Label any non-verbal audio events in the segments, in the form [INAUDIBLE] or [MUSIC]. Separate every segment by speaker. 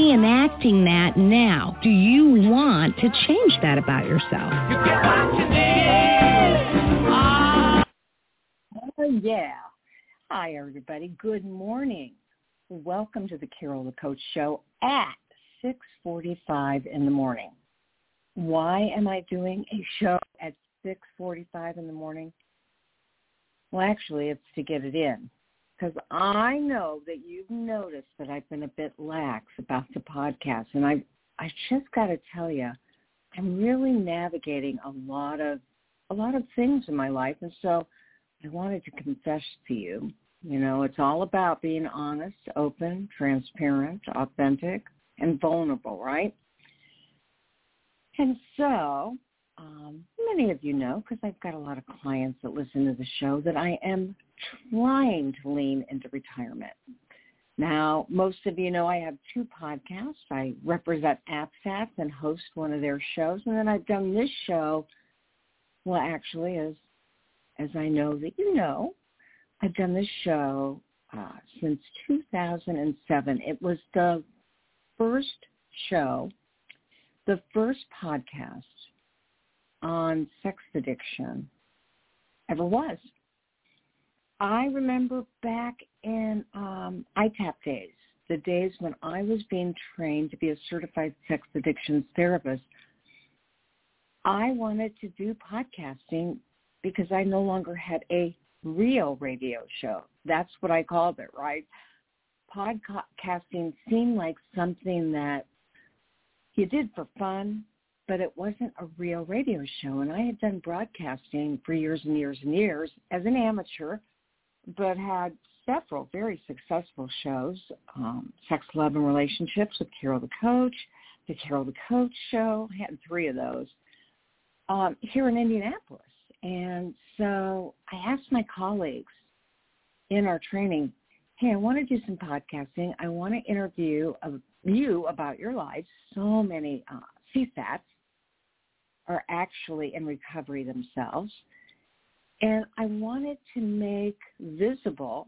Speaker 1: reenacting that now. Do you want to change that about yourself?
Speaker 2: Oh, yeah. Hi, everybody. Good morning. Welcome to the Carol the Coach Show at 6.45 in the morning. Why am I doing a show at 6.45 in the morning? Well, actually, it's to get it in. Because I know that you've noticed that I've been a bit lax about the podcast. And I, I just got to tell you, I'm really navigating a lot of a lot of things in my life and so I wanted to confess to you. You know, it's all about being honest, open, transparent, authentic, and vulnerable, right? And so, um, many of you know, because I've got a lot of clients that listen to the show, that I am trying to lean into retirement. Now, most of you know I have two podcasts. I represent APSATS and host one of their shows. And then I've done this show, well, actually, as, as I know that you know, I've done this show uh, since 2007. It was the first show, the first podcast on sex addiction ever was. I remember back in um, ITAP days, the days when I was being trained to be a certified sex addiction therapist, I wanted to do podcasting because I no longer had a real radio show. That's what I called it, right? Podcasting seemed like something that you did for fun, but it wasn't a real radio show. And I had done broadcasting for years and years and years as an amateur, but had several very successful shows, um, Sex, Love, and Relationships with Carol the Coach, The Carol the Coach Show. Had three of those um, here in Indianapolis. And so I asked my colleagues in our training, hey, I want to do some podcasting. I want to interview you about your life. So many uh, CSATs are actually in recovery themselves. And I wanted to make visible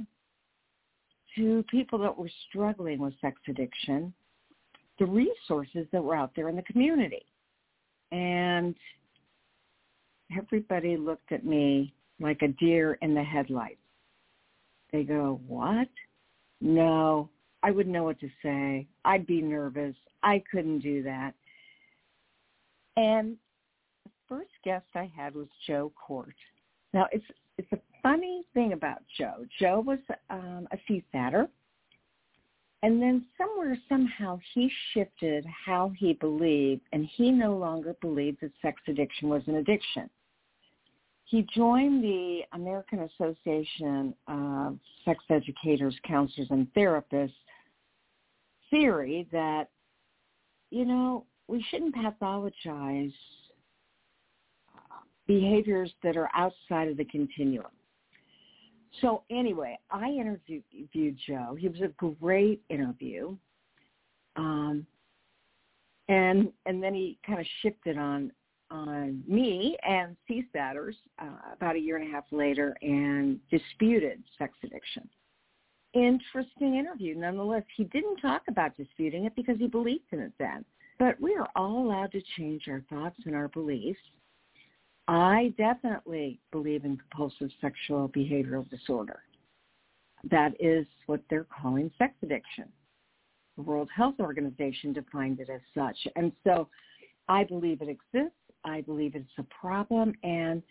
Speaker 2: to people that were struggling with sex addiction the resources that were out there in the community. And everybody looked at me like a deer in the headlights. They go, what? No, I wouldn't know what to say. I'd be nervous. I couldn't do that. And first guest I had was Joe Kort. Now, it's it's a funny thing about Joe. Joe was um, a CSATer, and then somewhere, somehow, he shifted how he believed, and he no longer believed that sex addiction was an addiction. He joined the American Association of Sex Educators, Counselors, and Therapists theory that you know, we shouldn't pathologize behaviors that are outside of the continuum. So anyway, I interviewed Joe. He was a great interview. Um, and and then he kind of shifted on on me and CSATers uh, about a year and a half later and disputed sex addiction. Interesting interview. Nonetheless, he didn't talk about disputing it because he believed in it then. But we are all allowed to change our thoughts and our beliefs. I definitely believe in compulsive sexual behavioral disorder. That is what they're calling sex addiction. The World Health Organization defined it as such. And so I believe it exists. I believe it's a problem. And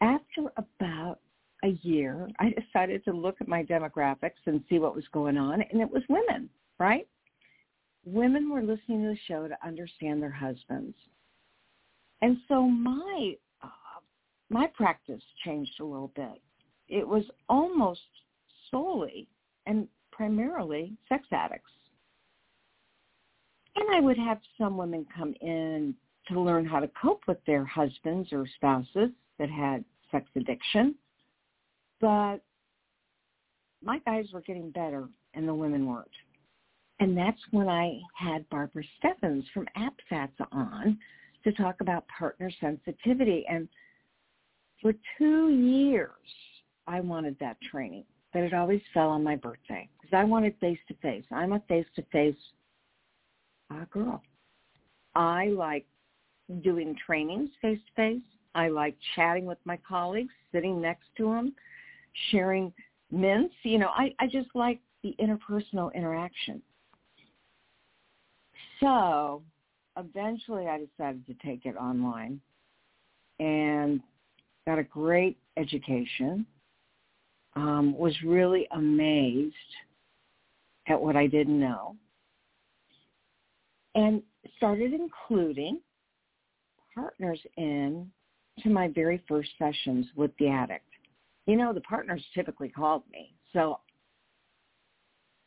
Speaker 2: after about a year, I [LAUGHS] decided to look at my demographics and see what was going on. And it was women, right? Women were listening to the show to understand their husbands. And so my uh, my practice changed a little bit. It was almost solely and primarily sex addicts. And I would have some women come in to learn how to cope with their husbands or spouses that had sex addiction. But my guys were getting better and the women weren't. And that's when I had Barbara Steffens from APSATS on to talk about partner sensitivity. And for two years, I wanted that training, but it always fell on my birthday because I wanted face-to-face. I'm a face-to-face uh, girl. I like doing trainings face-to-face. I like chatting with my colleagues, sitting next to them, sharing mints. You know, I, I just like the interpersonal interaction. So eventually I decided to take it online and got a great education. Um, was really amazed at what I didn't know and started including partners in to my very first sessions with the addict. You know, the partners typically called me. So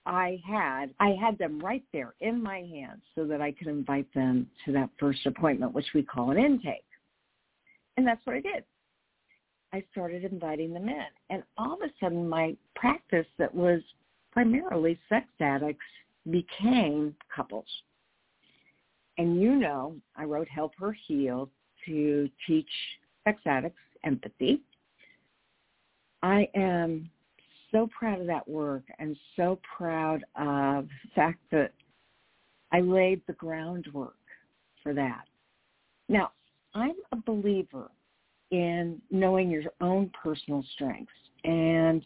Speaker 2: I had I had them right there in my hands so that I could invite them to that first appointment, which we call an intake. And that's what I did. I started inviting them in. And all of a sudden my practice that was primarily sex addicts became couples. And you know, I wrote Help Her Heal to teach sex addicts empathy. I am so proud of that work and so proud of the fact that I laid the groundwork for that. Now, I'm a believer in knowing your own personal strengths. And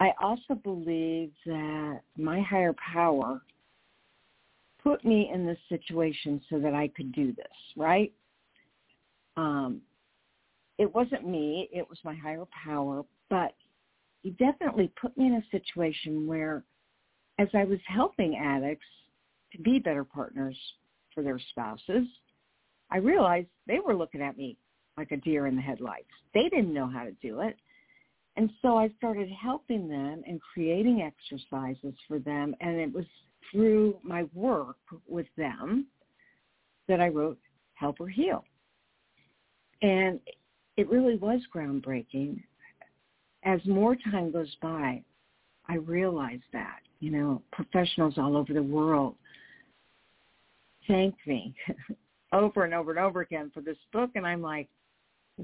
Speaker 2: I also believe that my higher power put me in this situation so that I could do this, right? Um, it wasn't me, it was my higher power, but he definitely put me in a situation where as I was helping addicts to be better partners for their spouses, I realized they were looking at me like a deer in the headlights. They didn't know how to do it. And so I started helping them and creating exercises for them. And it was through my work with them that I wrote Help Her Heal. And it really was groundbreaking as more time goes by, I realize that, you know, professionals all over the world thank me [LAUGHS] over and over and over again for this book. And I'm like,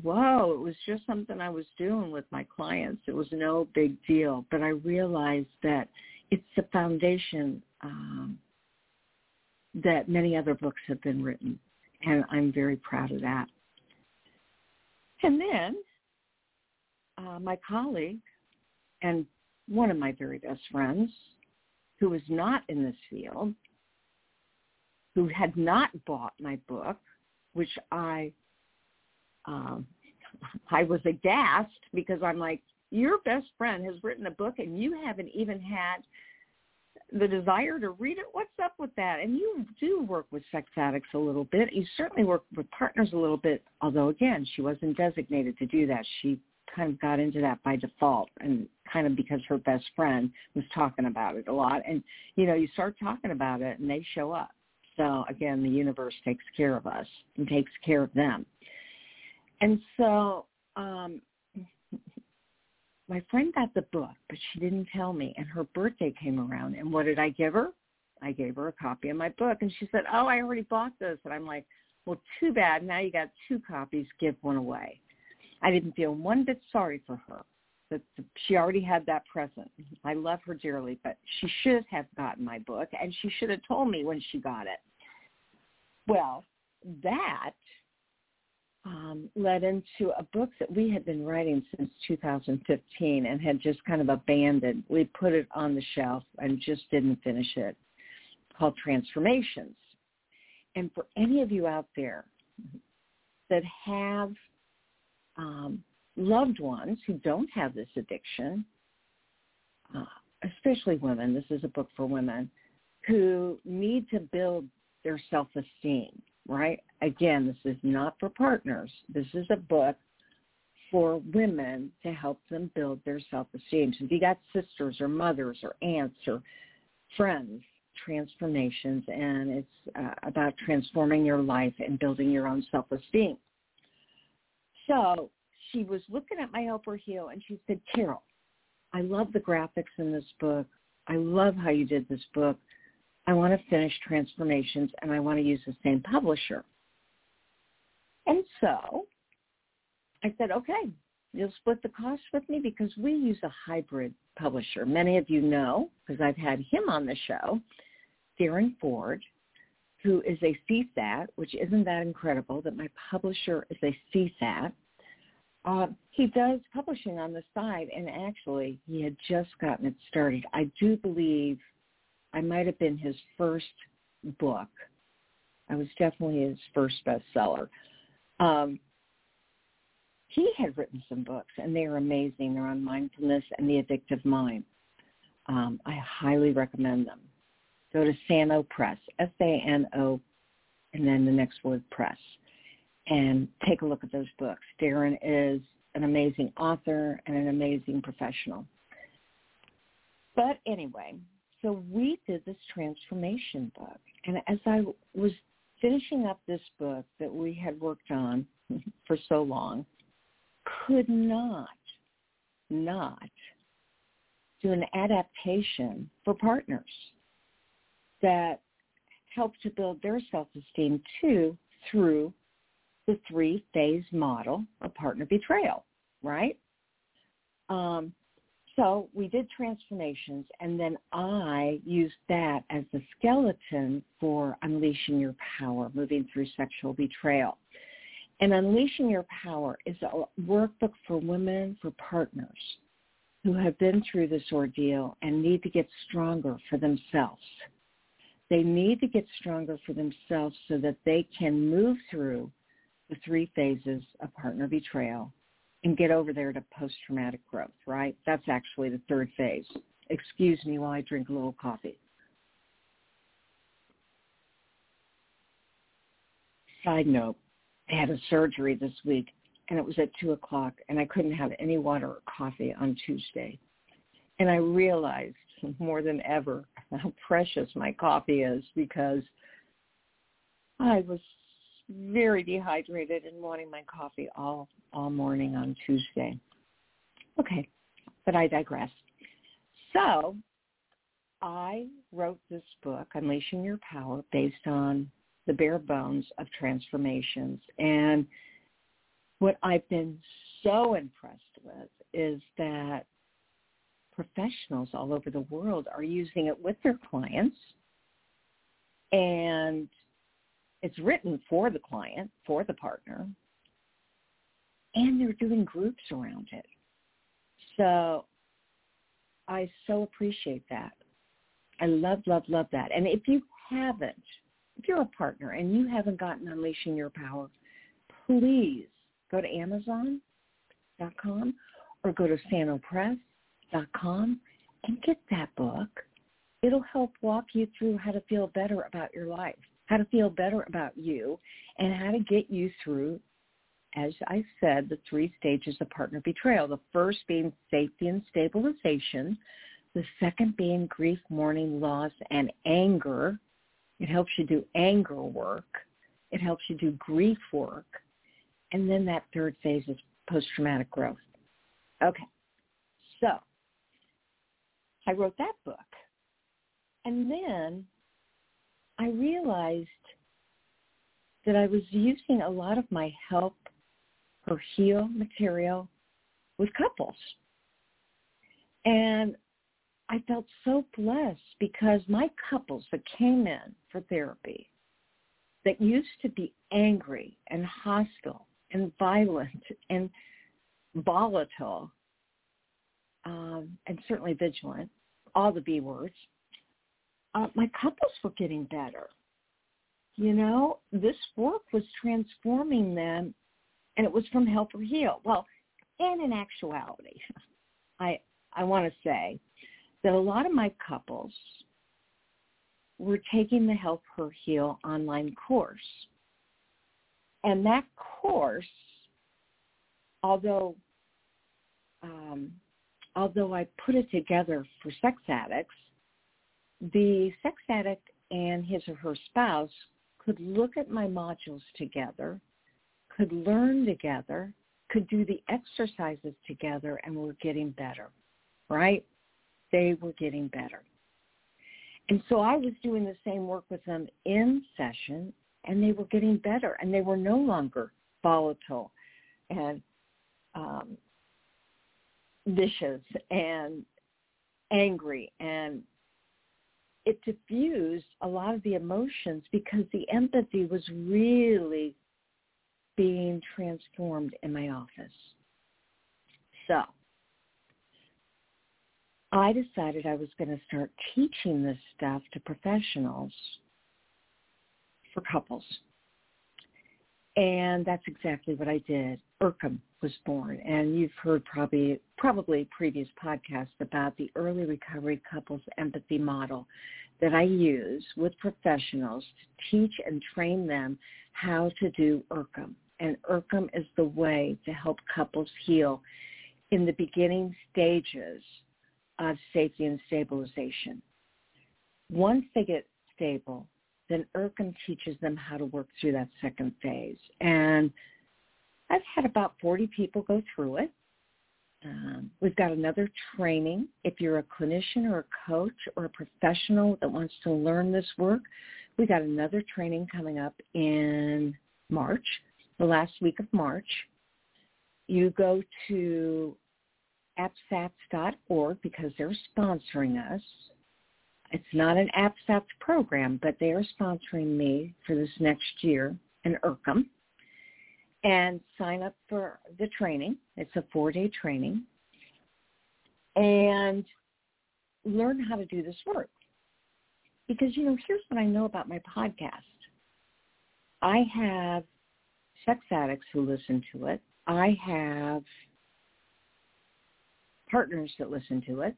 Speaker 2: whoa, it was just something I was doing with my clients. It was no big deal. But I realized that it's the foundation um, that many other books have been written. And I'm very proud of that. And then uh, my colleague and one of my very best friends who was not in this field, who had not bought my book, which I um, [LAUGHS] I was aghast because I'm like, your best friend has written a book and you haven't even had the desire to read it. What's up with that? And you do work with sex addicts a little bit. You certainly work with partners a little bit, although again, she wasn't designated to do that. She kind of got into that by default and kind of because her best friend was talking about it a lot. And, you know, you start talking about it and they show up. So again, the universe takes care of us and takes care of them. And so um, [LAUGHS] my friend got the book, but she didn't tell me. And her birthday came around. And what did I give her? I gave her a copy of my book. And she said, oh, I already bought this. And I'm like, well, too bad. Now you got two copies. Give one away. I didn't feel one bit sorry for her. That she already had that present. I love her dearly, but she should have gotten my book, and she should have told me when she got it. Well, that um, led into a book that we had been writing since 2015 and had just kind of abandoned. We put it on the shelf and just didn't finish it, called Transformations. And for any of you out there that have um, loved ones who don't have this addiction, uh, especially women, this is a book for women, who need to build their self-esteem, right? Again, this is not for partners. This is a book for women to help them build their self-esteem. So if you got sisters or mothers or aunts or friends, transformations, and it's uh, about transforming your life and building your own self-esteem. So she was looking at my Help Her Heal and she said, Carol, I love the graphics in this book. I love how you did this book. I want to finish Transformations and I want to use the same publisher. And so I said, okay, you'll split the cost with me because we use a hybrid publisher. Many of you know, because I've had him on the show, Darren Ford, who is a CSAT, which isn't that incredible that my publisher is a CSAT. Uh, he does publishing on the side, and actually, he had just gotten it started. I do believe I might have been his first book. I was definitely his first bestseller. Um, he had written some books, and they are amazing. They're on mindfulness and the addictive mind. Um, I highly recommend them go to Sano Press, S-A-N-O, and then the next word press, and take a look at those books. Darren is an amazing author and an amazing professional. But anyway, so we did this transformation book. And as I was finishing up this book that we had worked on [LAUGHS] for so long, could not, not do an adaptation for partners that help to build their self-esteem too through the three-phase model of partner betrayal, right? Um, so we did transformations, and then I used that as the skeleton for unleashing your power, moving through sexual betrayal. And Unleashing Your Power is a workbook for women, for partners who have been through this ordeal and need to get stronger for themselves. They need to get stronger for themselves so that they can move through the three phases of partner betrayal and get over there to post-traumatic growth, right? That's actually the third phase. Excuse me while I drink a little coffee. Side note, I had a surgery this week and it was at 2 o'clock and I couldn't have any water or coffee on Tuesday. And I realized more than ever how precious my coffee is because I was very dehydrated and wanting my coffee all all morning on Tuesday. Okay, but I digress. So I wrote this book, Unleashing Your Power, based on the bare bones of transformations. And what I've been so impressed with is that professionals all over the world are using it with their clients and it's written for the client, for the partner, and they're doing groups around it. So I so appreciate that. I love, love, love that. And if you haven't, if you're a partner and you haven't gotten Unleashing Your Power, please go to Amazon.com or go to Sano Press com and get that book. It'll help walk you through how to feel better about your life, how to feel better about you, and how to get you through as I said, the three stages of partner betrayal. The first being safety and stabilization. The second being grief, mourning, loss, and anger. It helps you do anger work. It helps you do grief work. And then that third phase is post-traumatic growth. Okay. So I wrote that book. And then I realized that I was using a lot of my Help Her Heal material with couples. And I felt so blessed because my couples that came in for therapy that used to be angry and hostile and violent and volatile um, and certainly vigilant, all the B words, uh, my couples were getting better. You know, this work was transforming them, and it was from Help Her Heal. Well, and in actuality, [LAUGHS] I I want to say that a lot of my couples were taking the Help Her Heal online course. And that course, although um, although I put it together for sex addicts, the sex addict and his or her spouse could look at my modules together, could learn together, could do the exercises together, and we're getting better, right? They were getting better. And so I was doing the same work with them in session, and they were getting better, and they were no longer volatile and um, vicious and angry and it diffused a lot of the emotions because the empathy was really being transformed in my office. So I decided I was going to start teaching this stuff to professionals for couples. And that's exactly what I did. ERCEM was born, and you've heard probably probably previous podcasts about the early recovery couples empathy model that I use with professionals to teach and train them how to do ERCEM. And ERCEM is the way to help couples heal in the beginning stages of safety and stabilization. Once they get stable, then ERCEM teaches them how to work through that second phase. And I've had about 40 people go through it. Um, we've got another training. If you're a clinician or a coach or a professional that wants to learn this work, We've got another training coming up in March, the last week of March. You go to apsats.org because they're sponsoring us. It's not an APSATS program, but they are sponsoring me for this next year in ERCEM. And sign up for the training. It's a four-day training. And learn how to do this work. Because, you know, here's what I know about my podcast. I have sex addicts who listen to it. I have partners that listen to it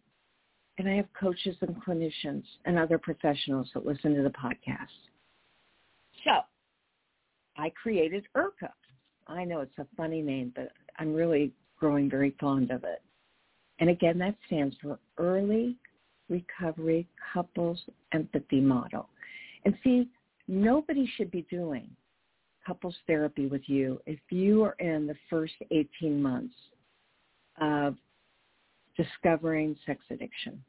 Speaker 2: and I have coaches and clinicians and other professionals that listen to the podcast. So I created ERCEM. I know it's a funny name, but I'm really growing very fond of it. And again, that stands for Early Recovery Couples Empathy Model. And see, nobody should be doing couples therapy with you if you are in the first 18 months of discovering sex addiction.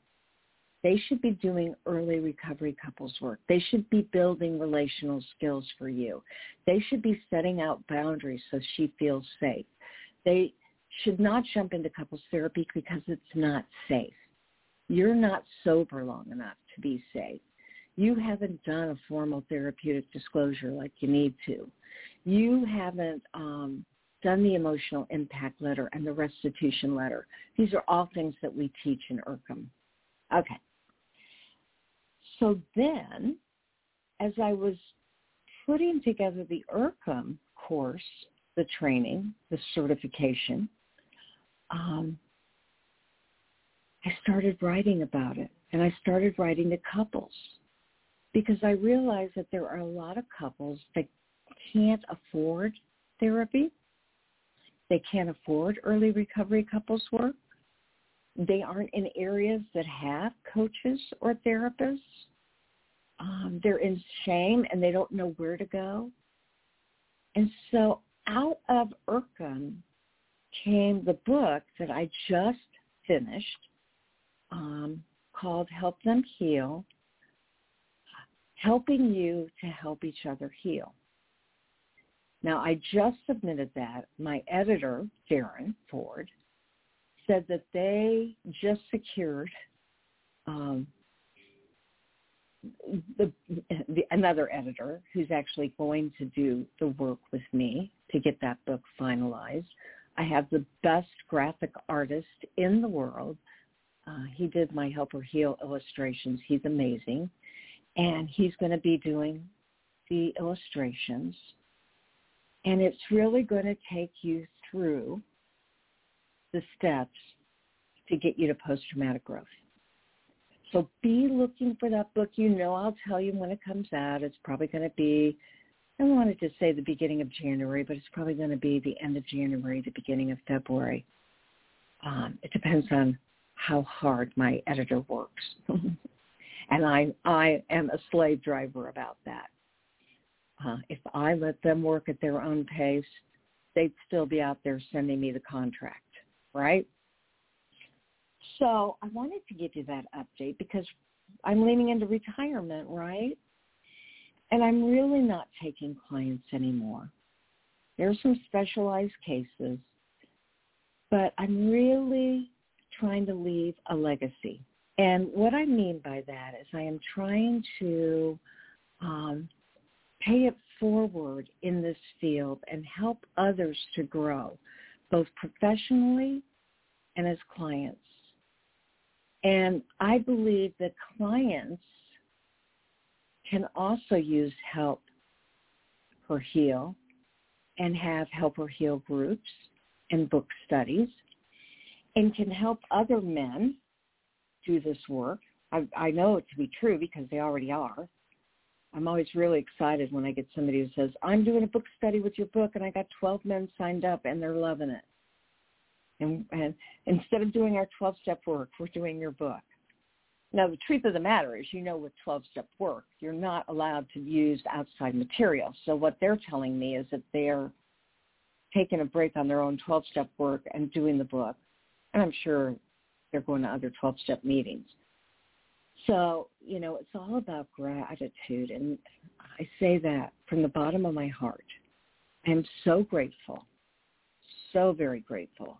Speaker 2: They should be doing early recovery couples work. They should be building relational skills for you. They should be setting out boundaries so she feels safe. They should not jump into couples therapy because it's not safe. You're not sober long enough to be safe. You haven't done a formal therapeutic disclosure like you need to. You haven't um, done the emotional impact letter and the restitution letter. These are all things that we teach in ERCEM. Okay. So then, as I was putting together the ERCEM course, the training, the certification, um, I started writing about it. And I started writing to couples because I realized that there are a lot of couples that can't afford therapy they can't afford early recovery couples work. They aren't in areas that have coaches or therapists. Um, they're in shame and they don't know where to go. And so out of ERCEM came the book that I just finished um, called Help Them Heal, helping you to help each other heal. Now, I just submitted that. My editor, Darren Ford, said that they just secured um, the, the, another editor who's actually going to do the work with me to get that book finalized. I have the best graphic artist in the world. Uh, he did my Help Her Heal illustrations. He's amazing. And he's going to be doing the illustrations. And it's really going to take you through the steps to get you to post-traumatic growth. So be looking for that book. You know I'll tell you when it comes out. It's probably going to be, I wanted to say the beginning of January, but it's probably going to be the end of January, the beginning of February. Um, it depends on how hard my editor works. [LAUGHS] and I, I am a slave driver about that. Uh, if I let them work at their own pace, they'd still be out there sending me the contract, right? So I wanted to give you that update because I'm leaning into retirement, right? And I'm really not taking clients anymore. There are some specialized cases, but I'm really trying to leave a legacy. And what I mean by that is I am trying to um, pay it forward in this field and help others to grow, both professionally and as clients. And I believe that clients can also use Help Her Heal and have Help Her Heal groups and book studies and can help other men do this work. I, I know it to be true because they already are. I'm always really excited when I get somebody who says, I'm doing a book study with your book and I got 12 men signed up and they're loving it. And, and instead of doing our 12-step work, we're doing your book. Now, the truth of the matter is, you know, with 12-step work, you're not allowed to use outside material. So what they're telling me is that they're taking a break on their own 12-step work and doing the book. And I'm sure they're going to other 12-step meetings. So, you know, it's all about gratitude. And I say that from the bottom of my heart. I'm so grateful, so very grateful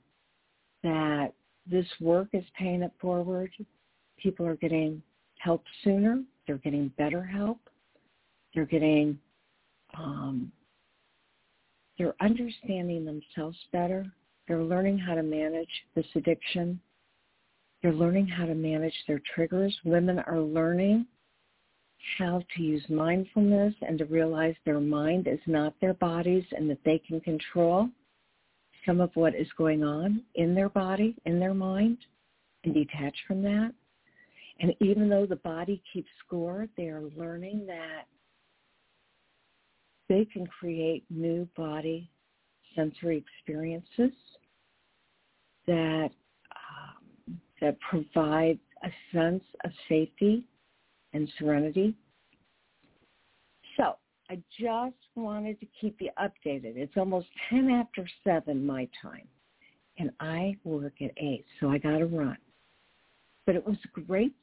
Speaker 2: that this work is paying it forward. People are getting help sooner. They're getting better help. They're getting, um, they're understanding themselves better. They're learning how to manage this addiction. They're learning how to manage their triggers. Women are learning how to use mindfulness and to realize their mind is not their bodies and that they can control some of what is going on in their body, in their mind, and detach from that. And even though the body keeps score, they are learning that they can create new body sensory experiences that that provide a sense of safety and serenity. So I just wanted to keep you updated. It's almost 10 after 7 my time, and I work at 8, so I got to run. But it was great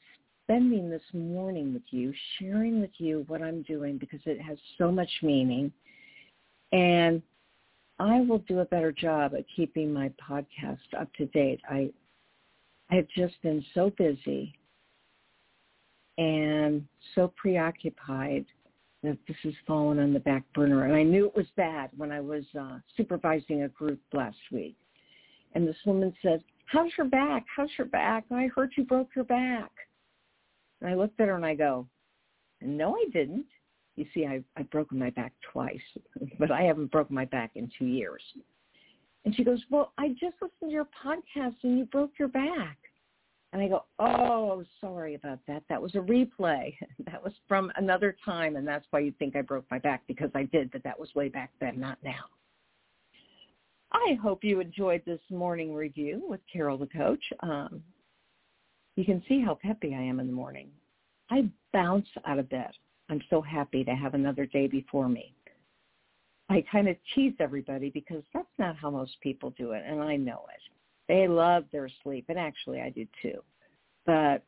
Speaker 2: spending this morning with you, sharing with you what I'm doing because it has so much meaning. And I will do a better job at keeping my podcast up to date. I I've just been so busy and so preoccupied that this has fallen on the back burner. And I knew it was bad when I was uh, supervising a group last week. And this woman said, how's your back? How's your back? I heard you broke your back. And I looked at her and I go, no, I didn't. You see, I've, I've broken my back twice, [LAUGHS] but I haven't broken my back in two years. And she goes, well, I just listened to your podcast and you broke your back. And I go, oh, sorry about that. That was a replay. [LAUGHS] That was from another time, and that's why you think I broke my back because I did, but that was way back then, not now. I hope you enjoyed this morning review with Carol the Coach. Um, you can see how peppy I am in the morning. I bounce out of bed. I'm so happy to have another day before me. I kind of tease everybody because that's not how most people do it, and I know it. They love their sleep, and actually I do too. But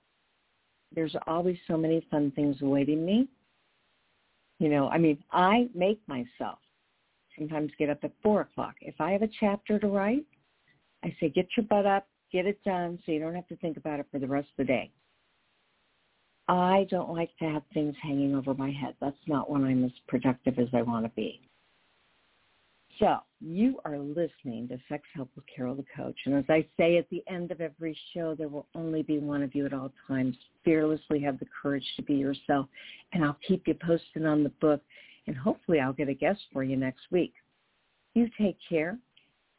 Speaker 2: there's always so many fun things awaiting me. You know, I mean, I make myself sometimes get up at 4 o'clock. If I have a chapter to write, I say, get your butt up, get it done so you don't have to think about it for the rest of the day. I don't like to have things hanging over my head. That's not when I'm as productive as I want to be. So you are listening to Sex Help with Carol the Coach. And as I say at the end of every show, there will only be one of you at all times. Fearlessly have the courage to be yourself. And I'll keep you posted on the book. And hopefully I'll get a guest for you next week. You take care.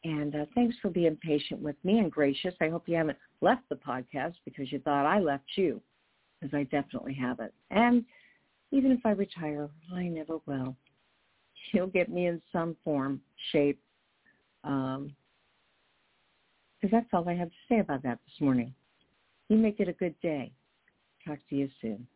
Speaker 2: And uh, thanks for being patient with me and gracious. I hope you haven't left the podcast because you thought I left you, because I definitely haven't. And even if I retire, I never will he'll get me in some form, shape. Um, because that's all I have to say about that this morning. You make it a good day. Talk to you soon.